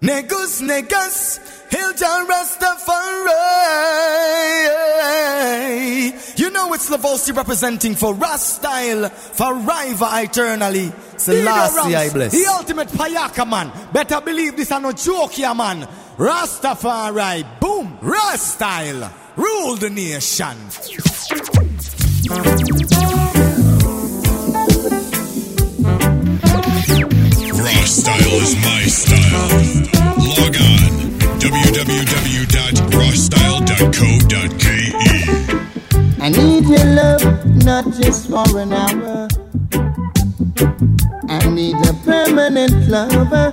Negus, Negus, Hilton Rastafari. You know it's Lavosi representing for Rastyle, forever, eternally. Selassie, I bless. The ultimate payaka man. Better believe this are no joke here, man. Rastafari, boom, Rastyle, rule the nation. Style is my style. Log on www.rawstyle.co.ke. I need your love, not just for an hour. I need a permanent lover.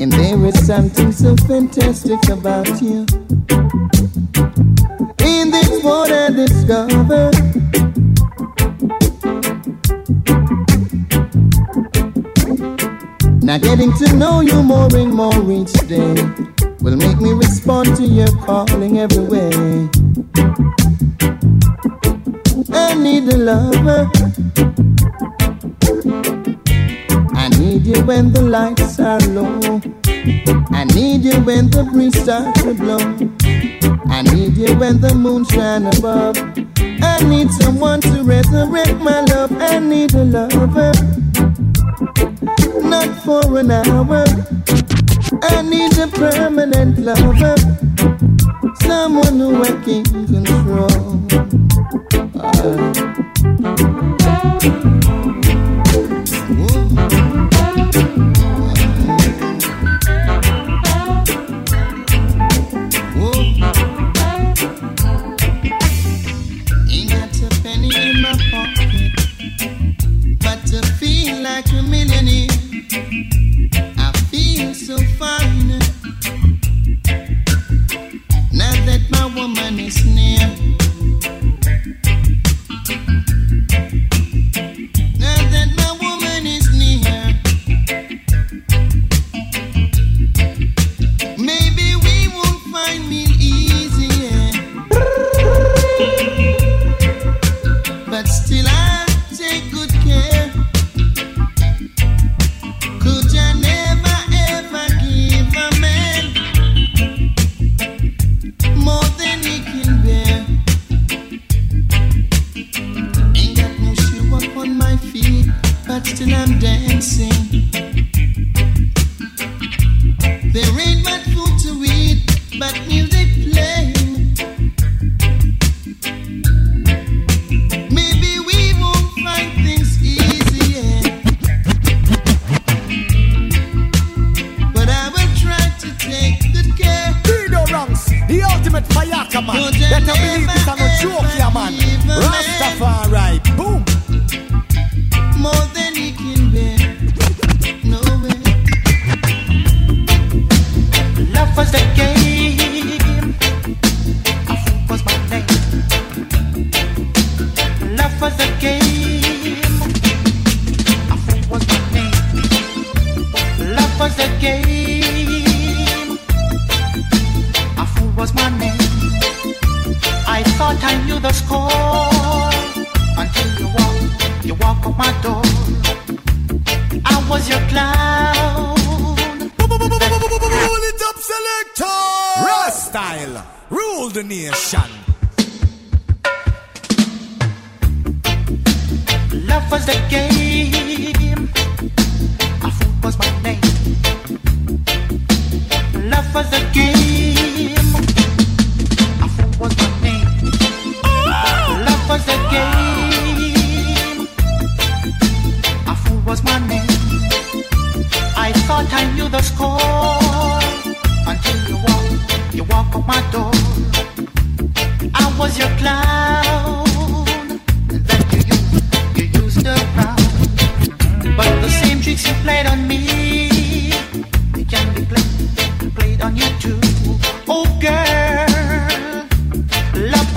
And there is something so fantastic about you. In this world I discover. Now getting to know you more and more each day will make me respond to your calling every way. I need a lover. I need you when the lights are low. I need you when the breeze starts to blow. I need you when the moon shines above. I need someone to resurrect my love. I need a lover not for an hour. I need a permanent lover, someone who I can control. Ah.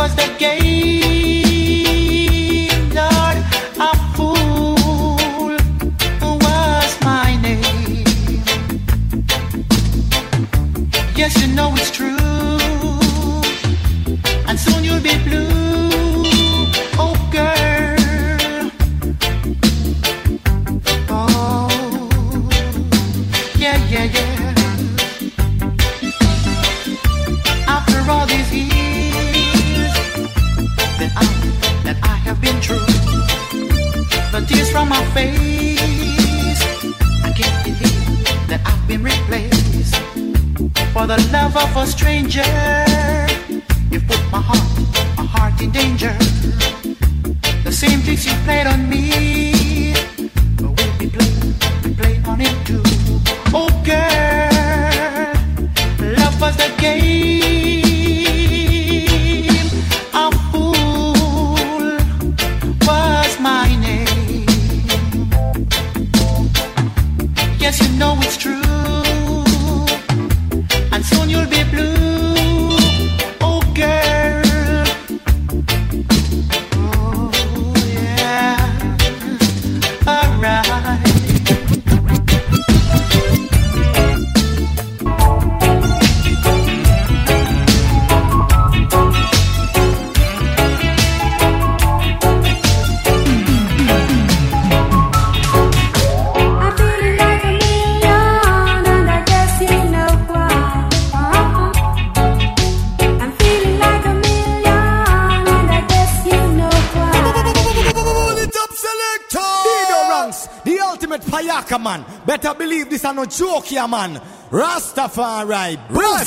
Was the game, joke here, man. Rastafari, bruh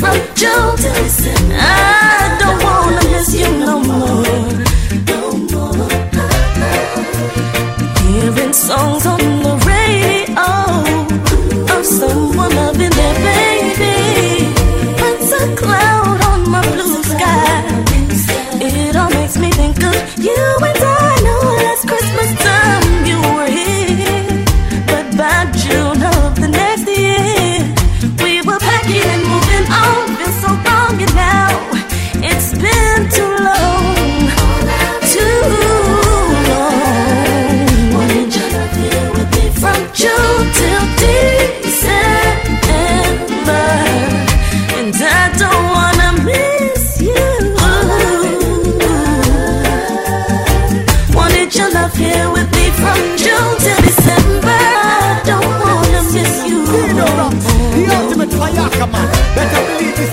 from till December. I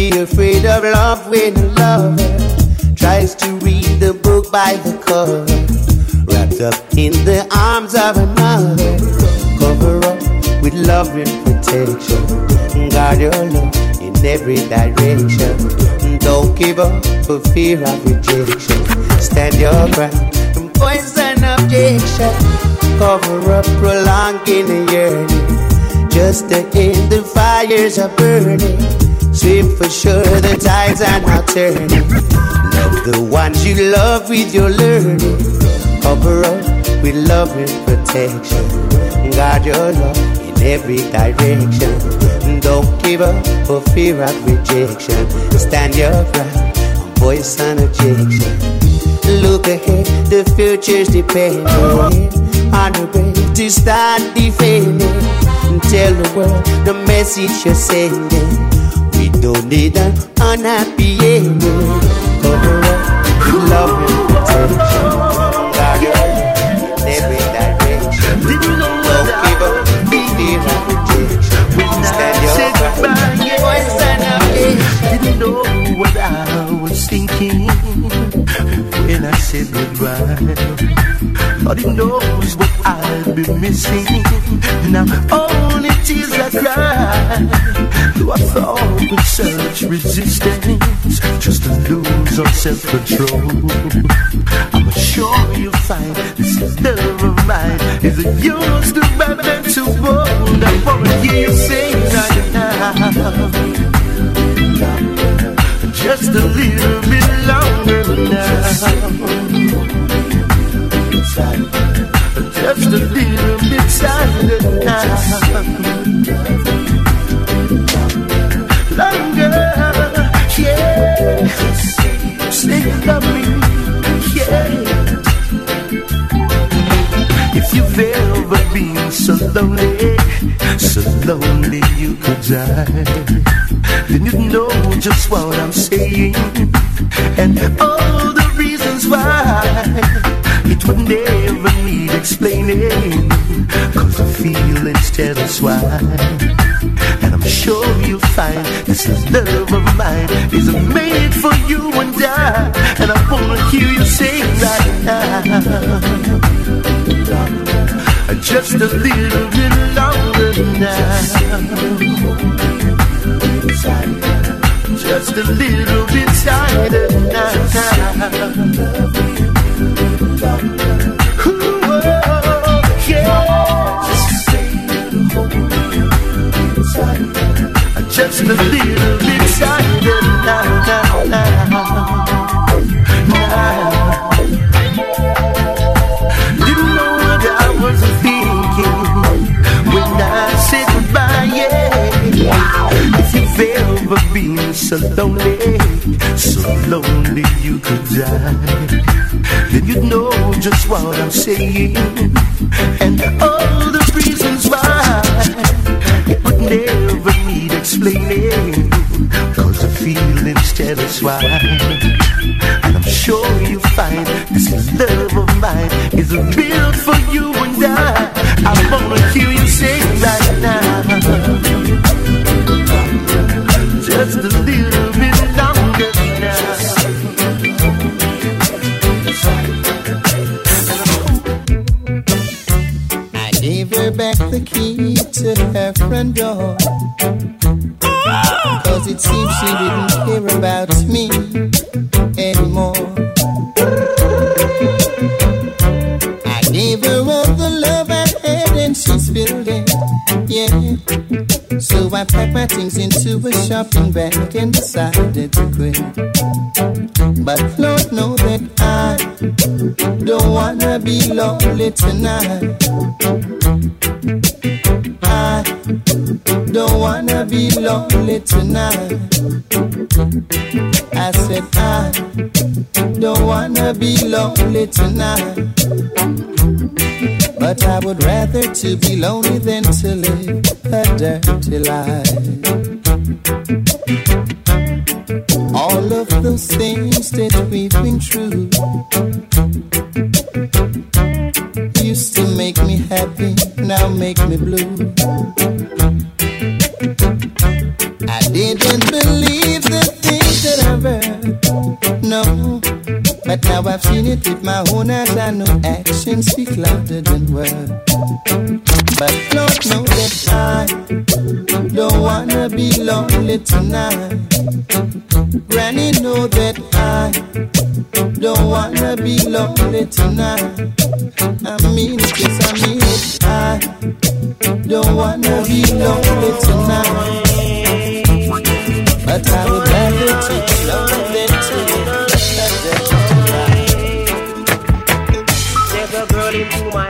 Be afraid of love when a lover tries to read the book by the cover. Wrapped up in the arms of another. Cover up with love and protection. Guard your love in every direction. Don't give up for fear of rejection. Stand your ground and an objection. Cover up, prolonging the yearning. Just to end the fires are burning. For sure, the tides are not turning. Love the ones you love with your learning. Cover up with love and protection. Guard your love in every direction. Don't give up for fear of rejection. Stand your ground, voice an objection. Look ahead, the future's depending on the brave to start defending. Tell the world the message you're sending. We don't need an unhappy ending. Cover up love and protection. Don't give up, rejection. Stand. Didn't know what I was thinking when I said goodbye. All he knows what I'll be missing. Now only tears I cry. Though I thought with such resistance, just to lose all self-control. I'm sure you'll find this love of mine is a used to bad and too bold. I wanna hear you sing right now. Just a little bit longer now. Just a little bit silent now. Longer, yeah. Say love me, yeah. If you've ever been so lonely so lonely you could die. Then you know just what I'm saying, and all the reasons why it would never need explaining. Cause the feelings tell us why. And I'm sure you'll find this love of mine is made for you and I. And I wanna hear you say right now. Just a little bit longer now. Just a little bit tighter now. Just a little bit tighter now, now, now. Didn't know what I was thinking when I said goodbye. If you've ever been so lonely, so lonely you could die, then you'd know just what I'm saying and all the reasons why it would never need explaining. Cause the feelings tell us why. And I'm sure you'll find this love of mine is built for you and I. I wanna hear you say right now. To her front door. Cause it seems she didn't care about me anymore. I gave her all the love I had and she spilled it. Yeah. So I packed my things into a shopping bag and decided to quit. But Lord know that I don't wanna be lonely tonight. Lonely tonight. But I would rather to be lonely than to live don't wanna be lonely tonight. I mean it, yes I mean it. I don't wanna be lonely tonight. But I would rather to be lonely to live There's a girl into my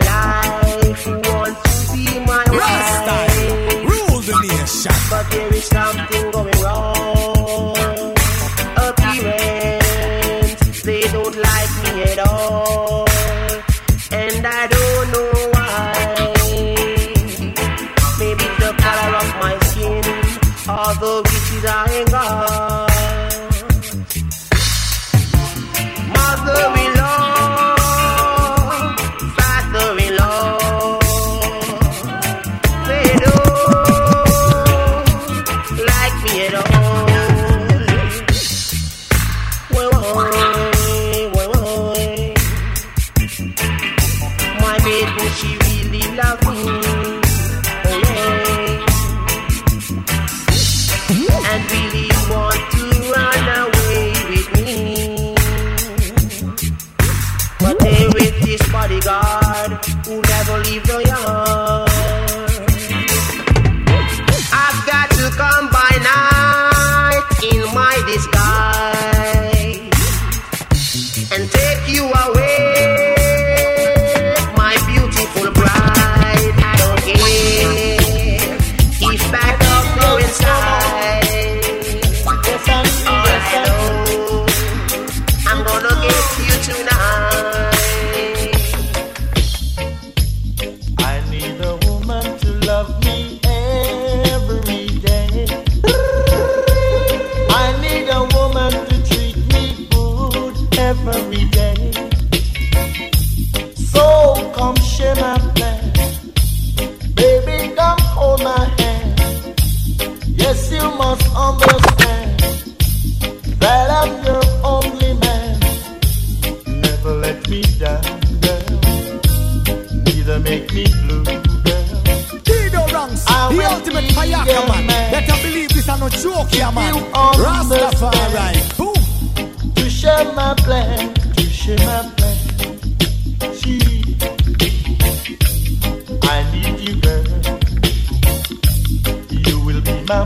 The ultimate fire, come on. Better believe this, I'm not joke here, man. Rastafari, boom. To share my plan, to share my plan. I need you, girl. You will be my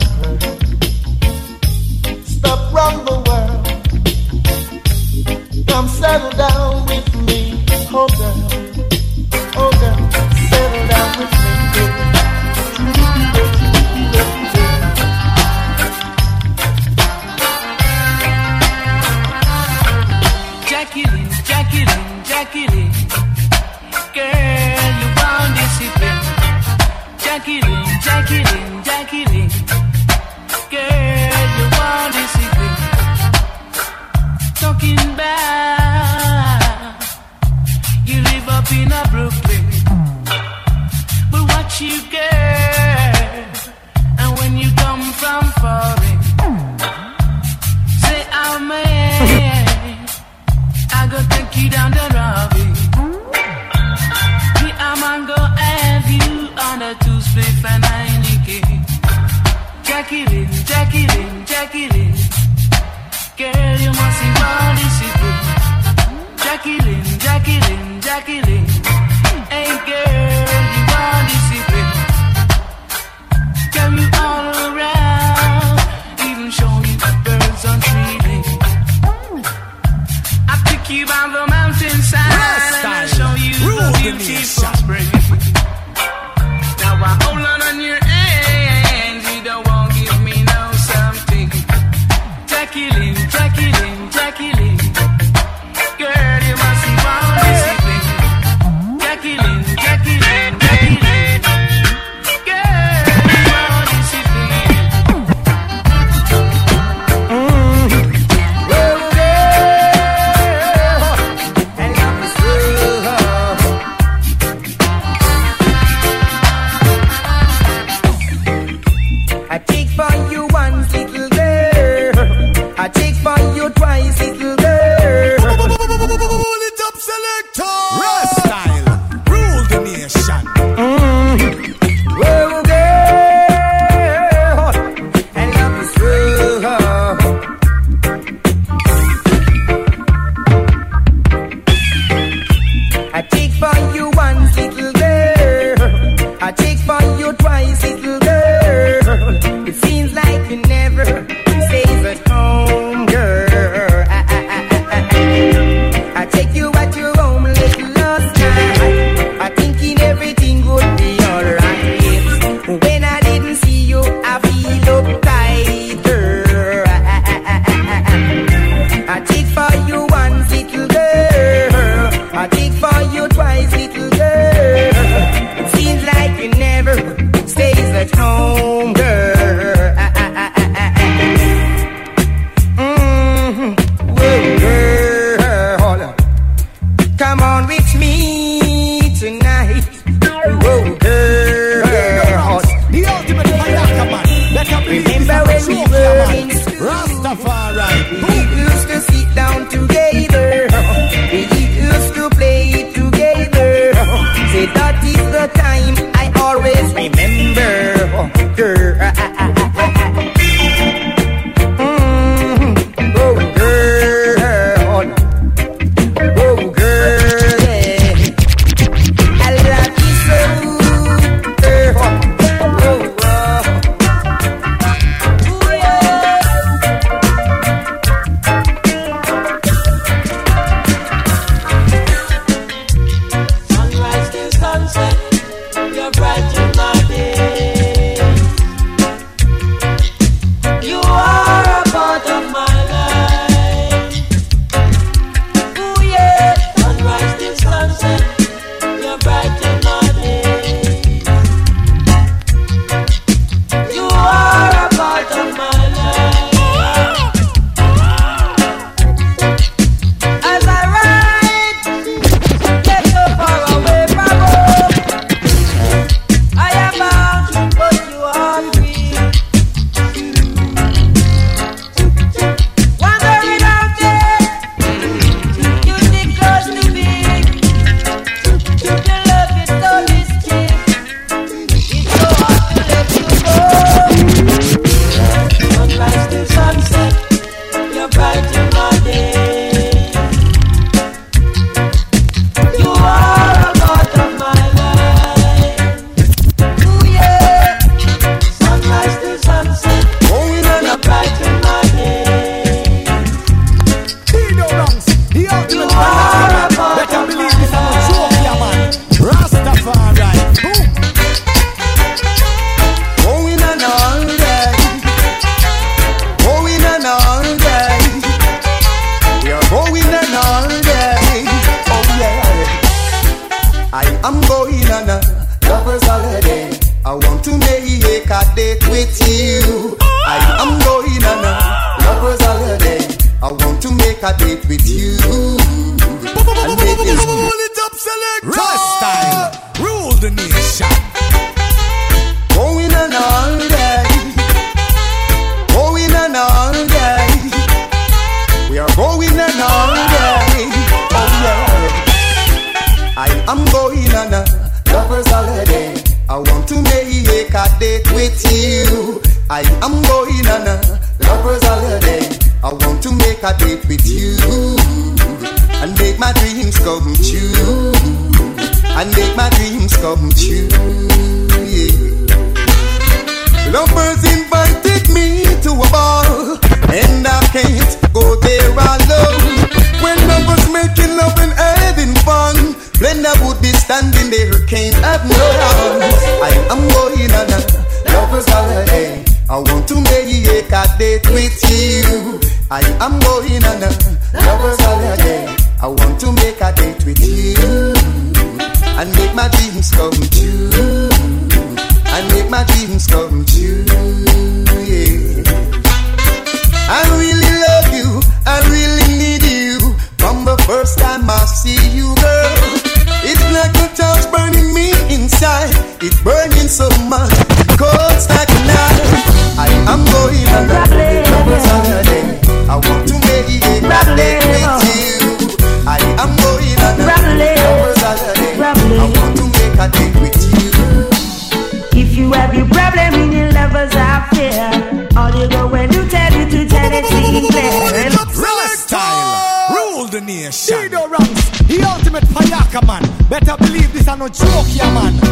no joke, yeah man.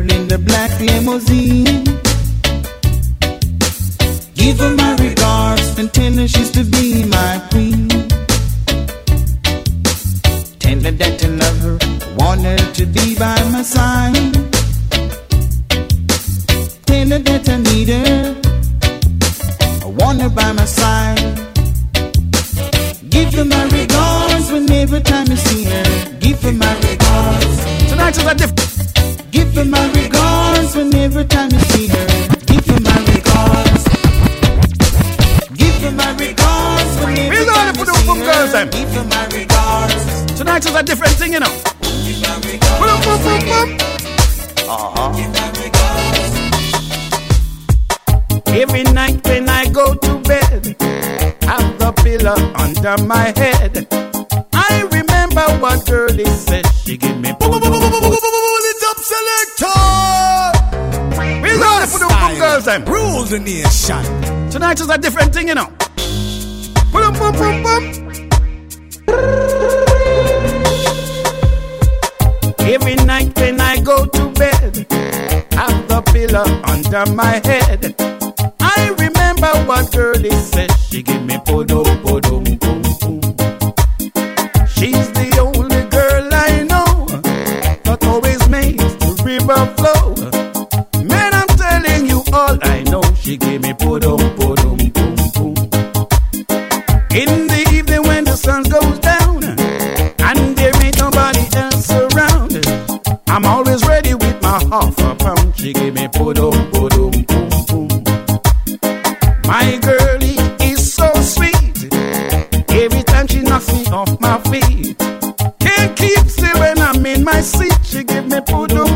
Girl in the black limousine. Give her my regards and tell her she's to be my queen. Tell her that I love her, want her to be by my side. Tell her that I need her, I want her by my side. Give her my regards whenever time you see her. Give her my regards. Tonight is a different. Give her my regards when every time you see her. Give her my regards. Give her my regards when every We're time you see her. girls then. Give her my regards. Tonight is a different thing, you know. Boom, boom, boom, boom. Uh-huh. Every night when I go to bed, have the pillow under my head. Then. Rule the nation. Tonight is a different thing, you know. Boom, boom, boom, boom. Every night when I go to bed, I have the pillow under my head. I remember what girlie said. She give me podum, podum, boom, boom. She's the only girl I know that always makes the river She give me podum, podum, boom, boom. My girlie is so sweet. Every time she knocks me off my feet, can't keep still when I'm in my seat. She give me podum,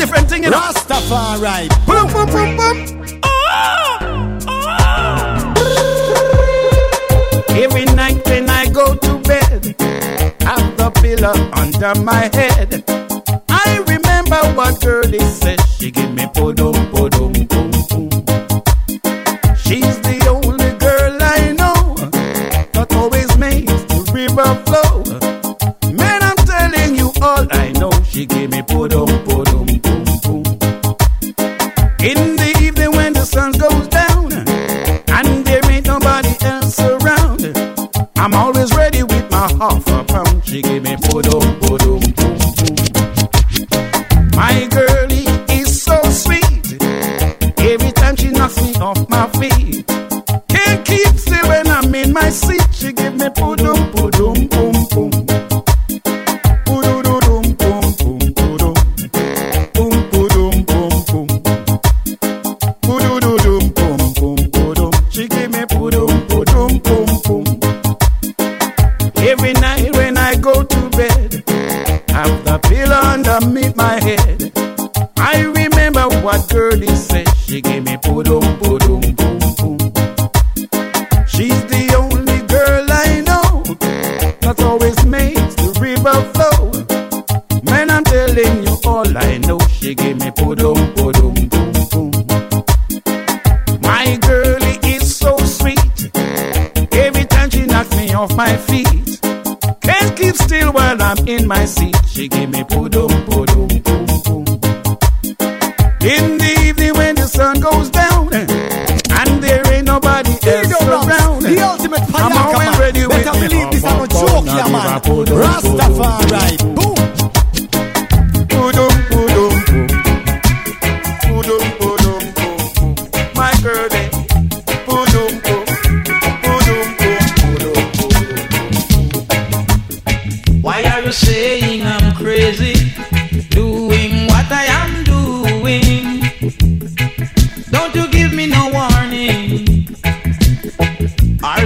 different thing, you know. Rastafari. Boom, boom, boom, boom. Oh, oh. Every night when I go to bed, I have the pillow under my head. I remember what girlie said. She give me podum,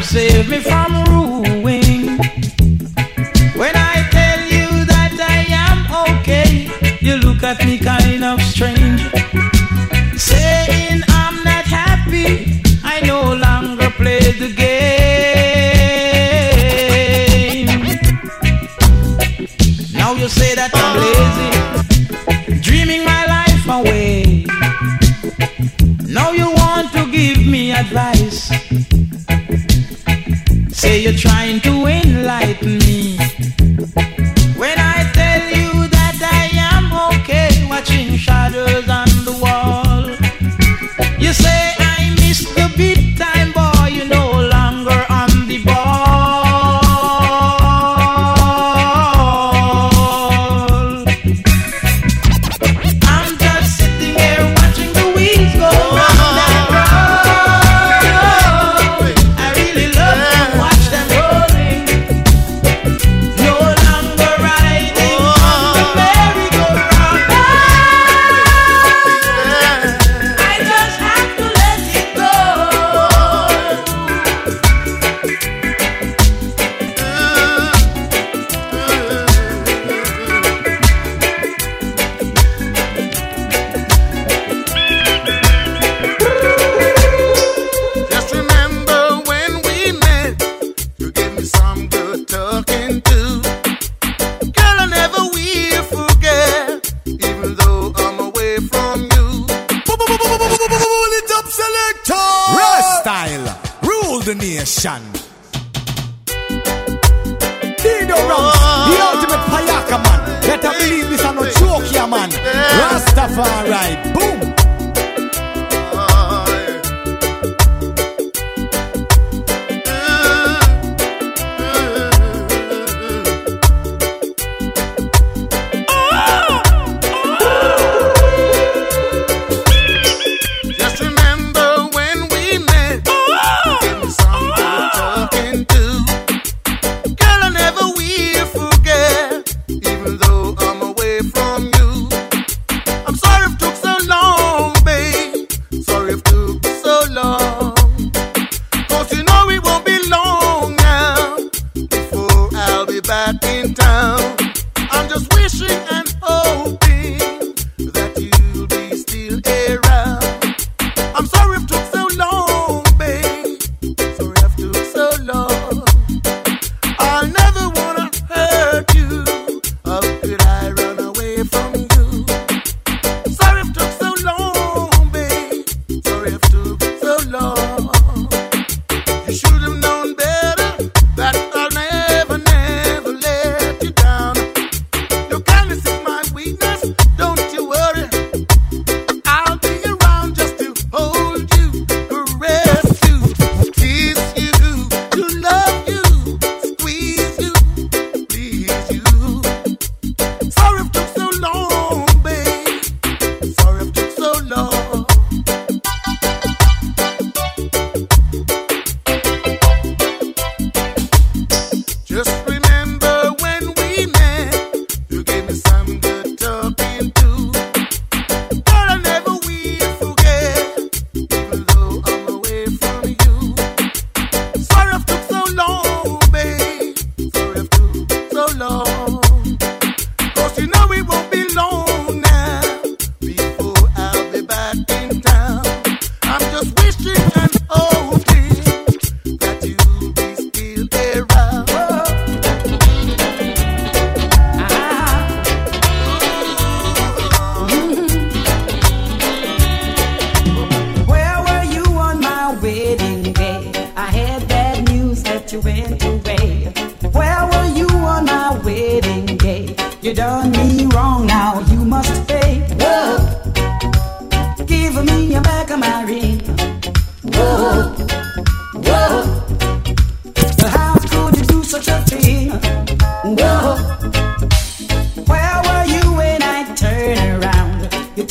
save me from ruin. When I tell you that I am okay, you look at me kind of strange. you're trying to enlighten me.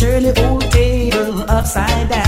Turn the old table upside down.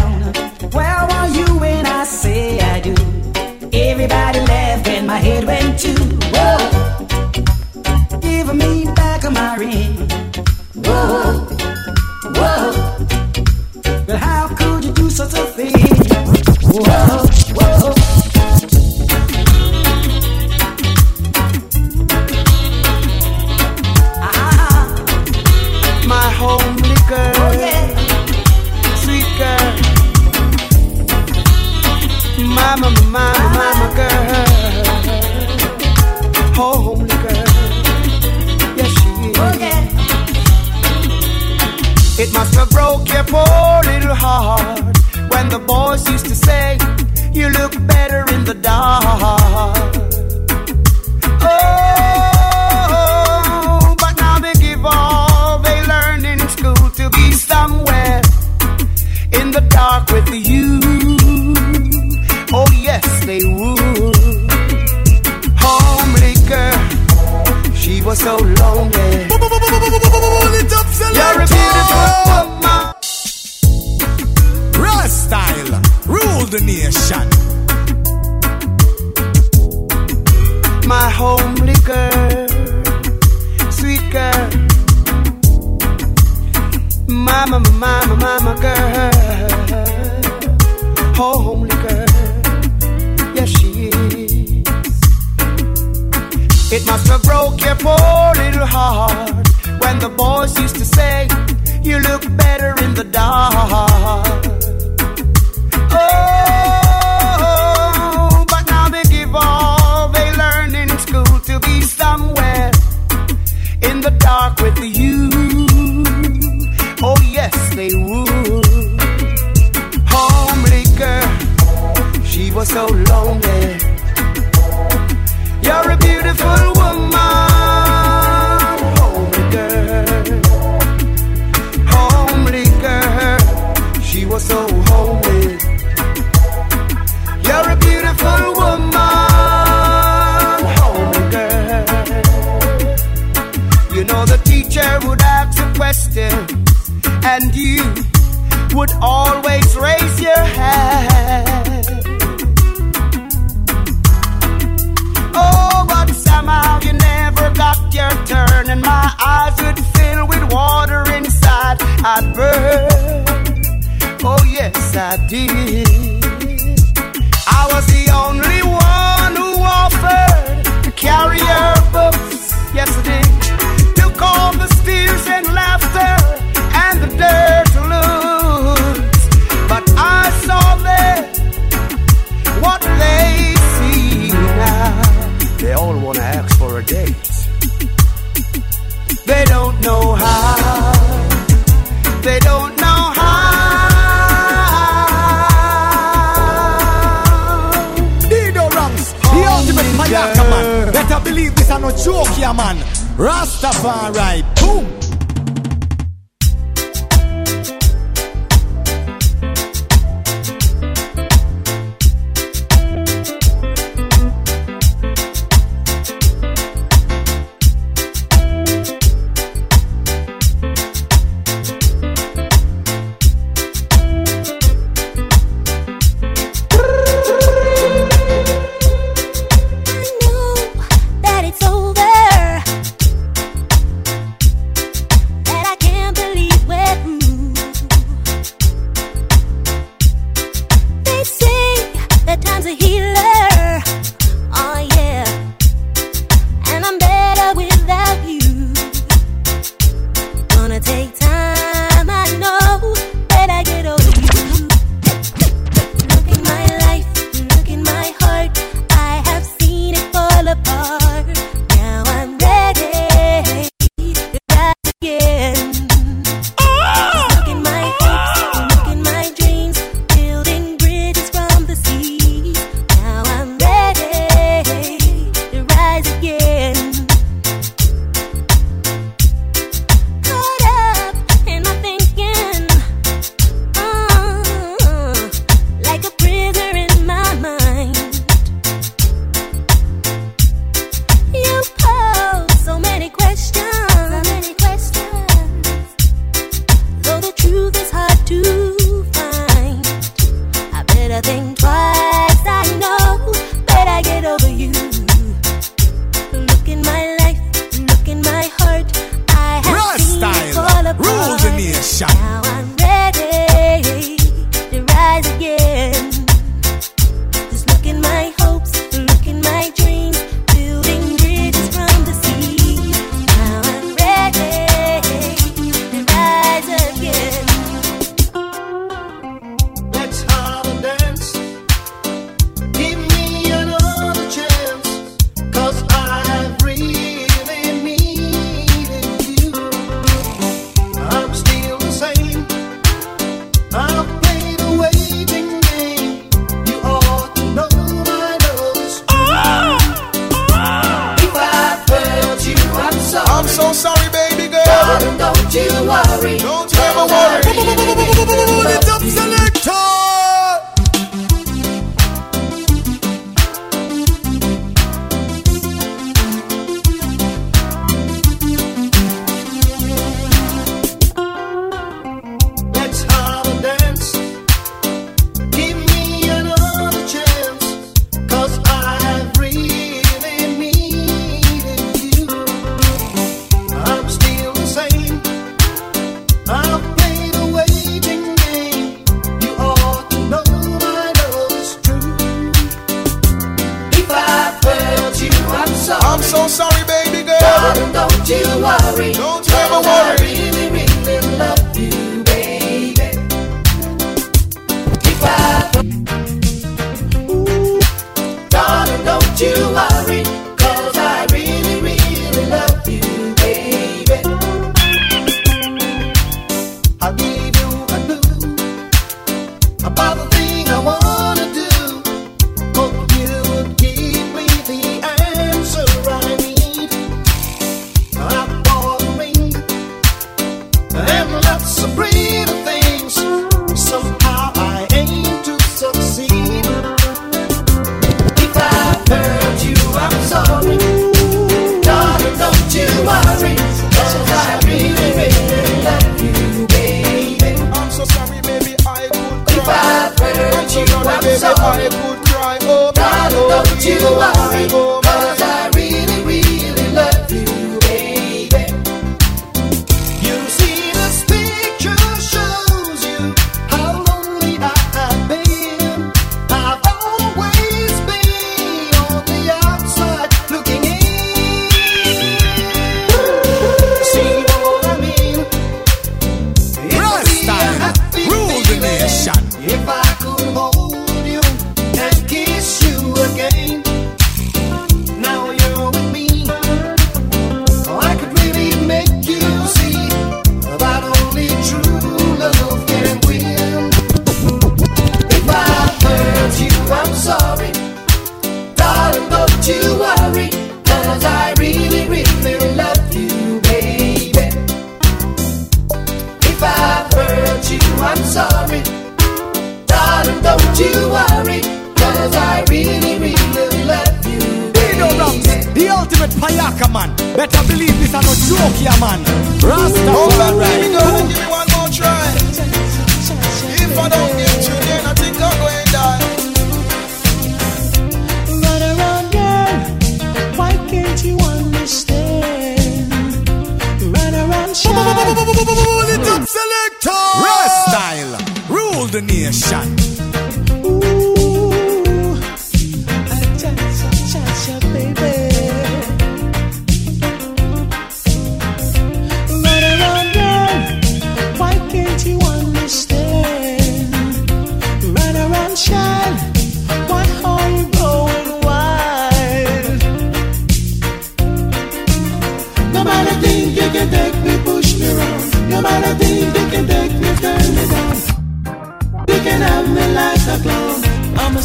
Above.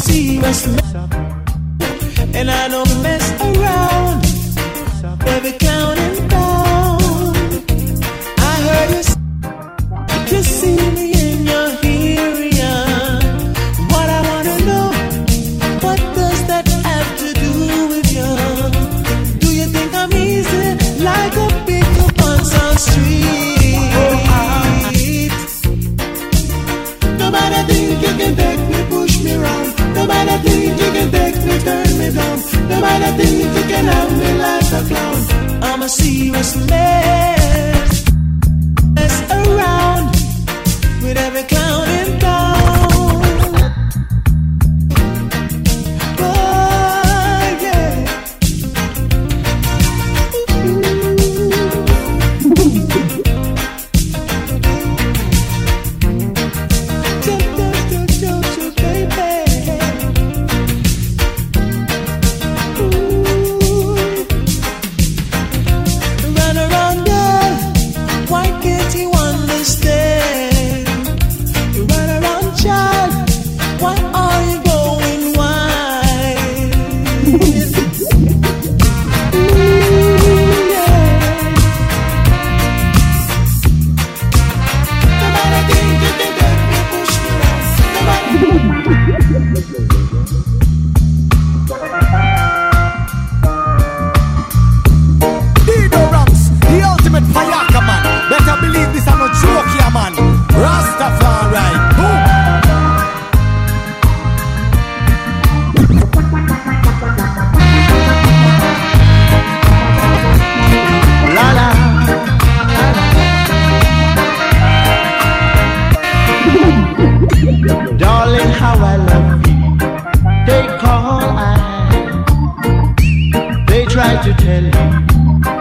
see what's us and I don't mess around. Every come.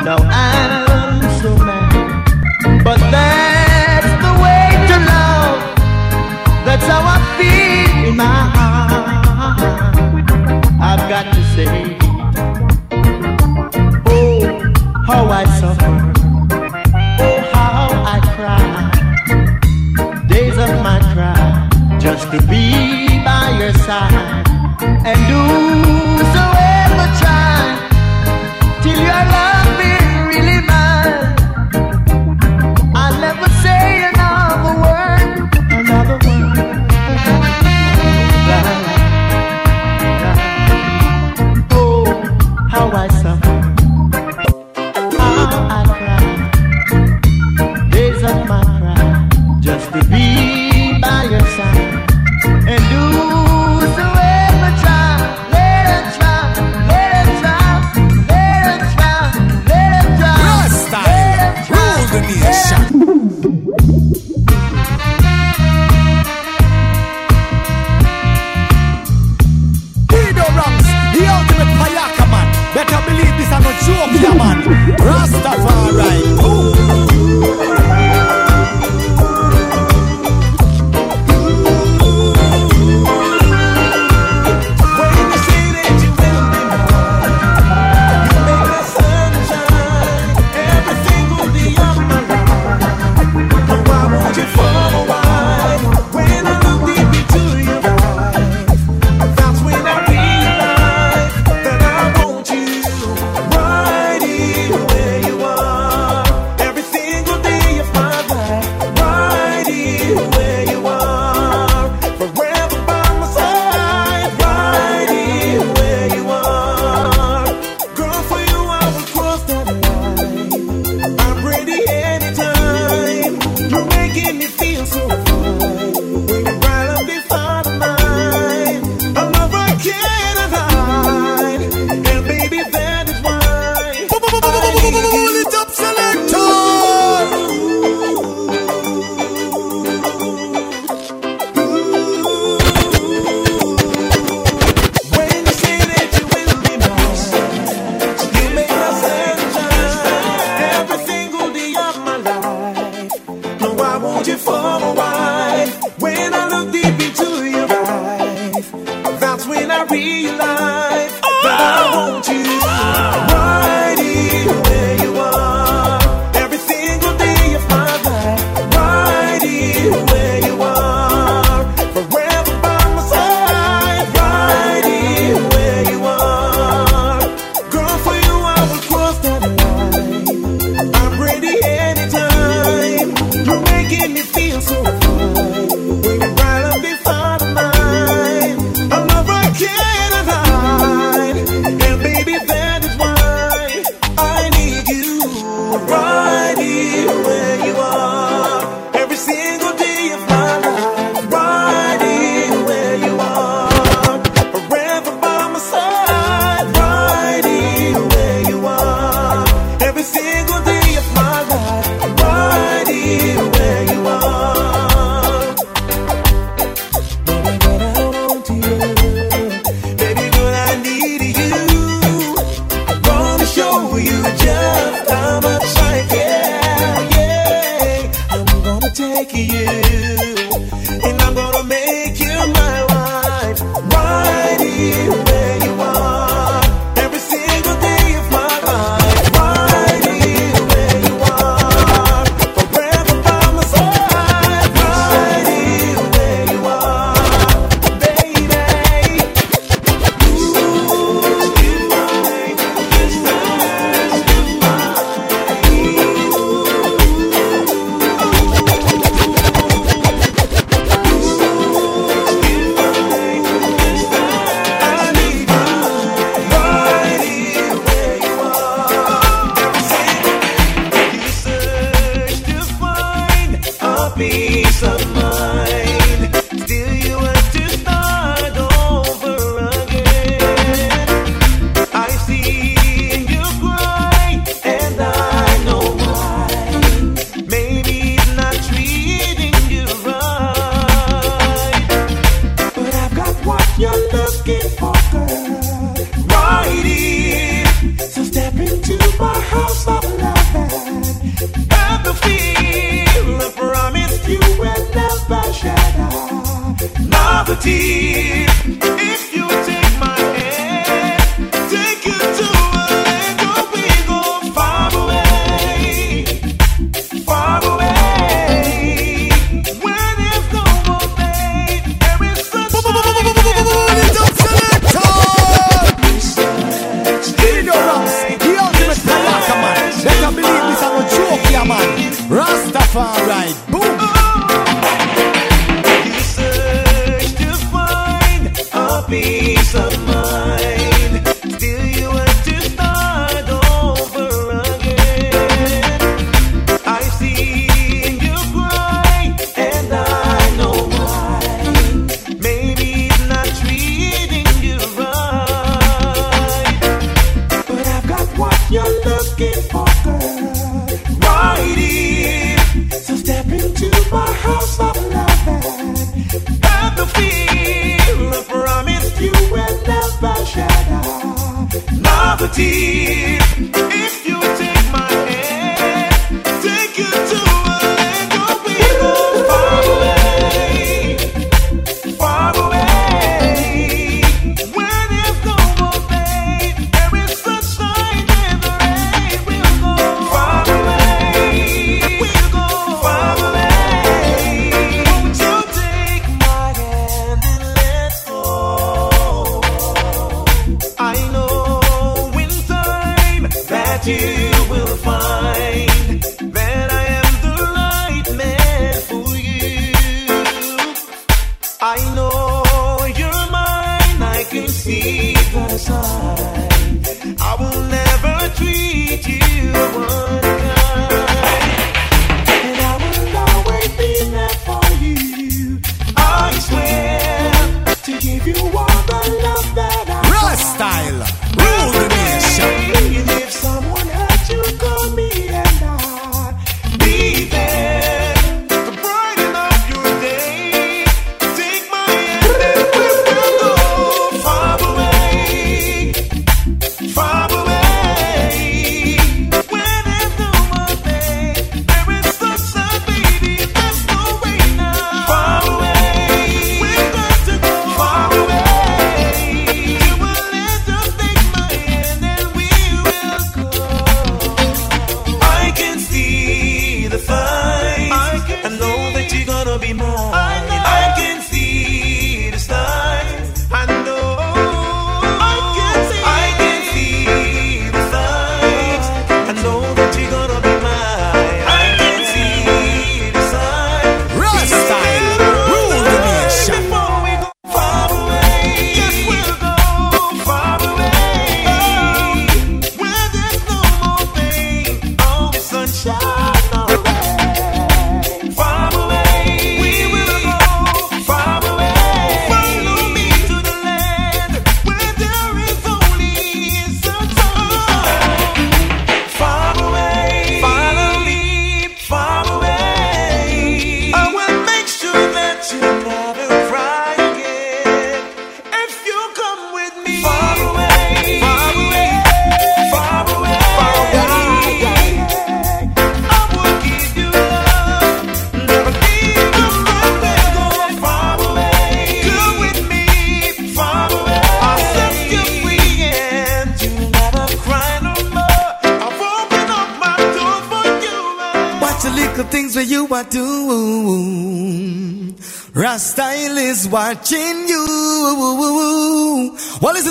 Now I'm so mad. But that's the way to love. That's how I feel in my heart. I've got to say, oh, how I suffer. Oh, how I cry. Days of my cry, just to be by your side and do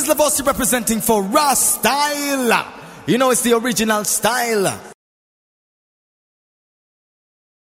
Lavossi representing for Rastyla. You know it's the original style.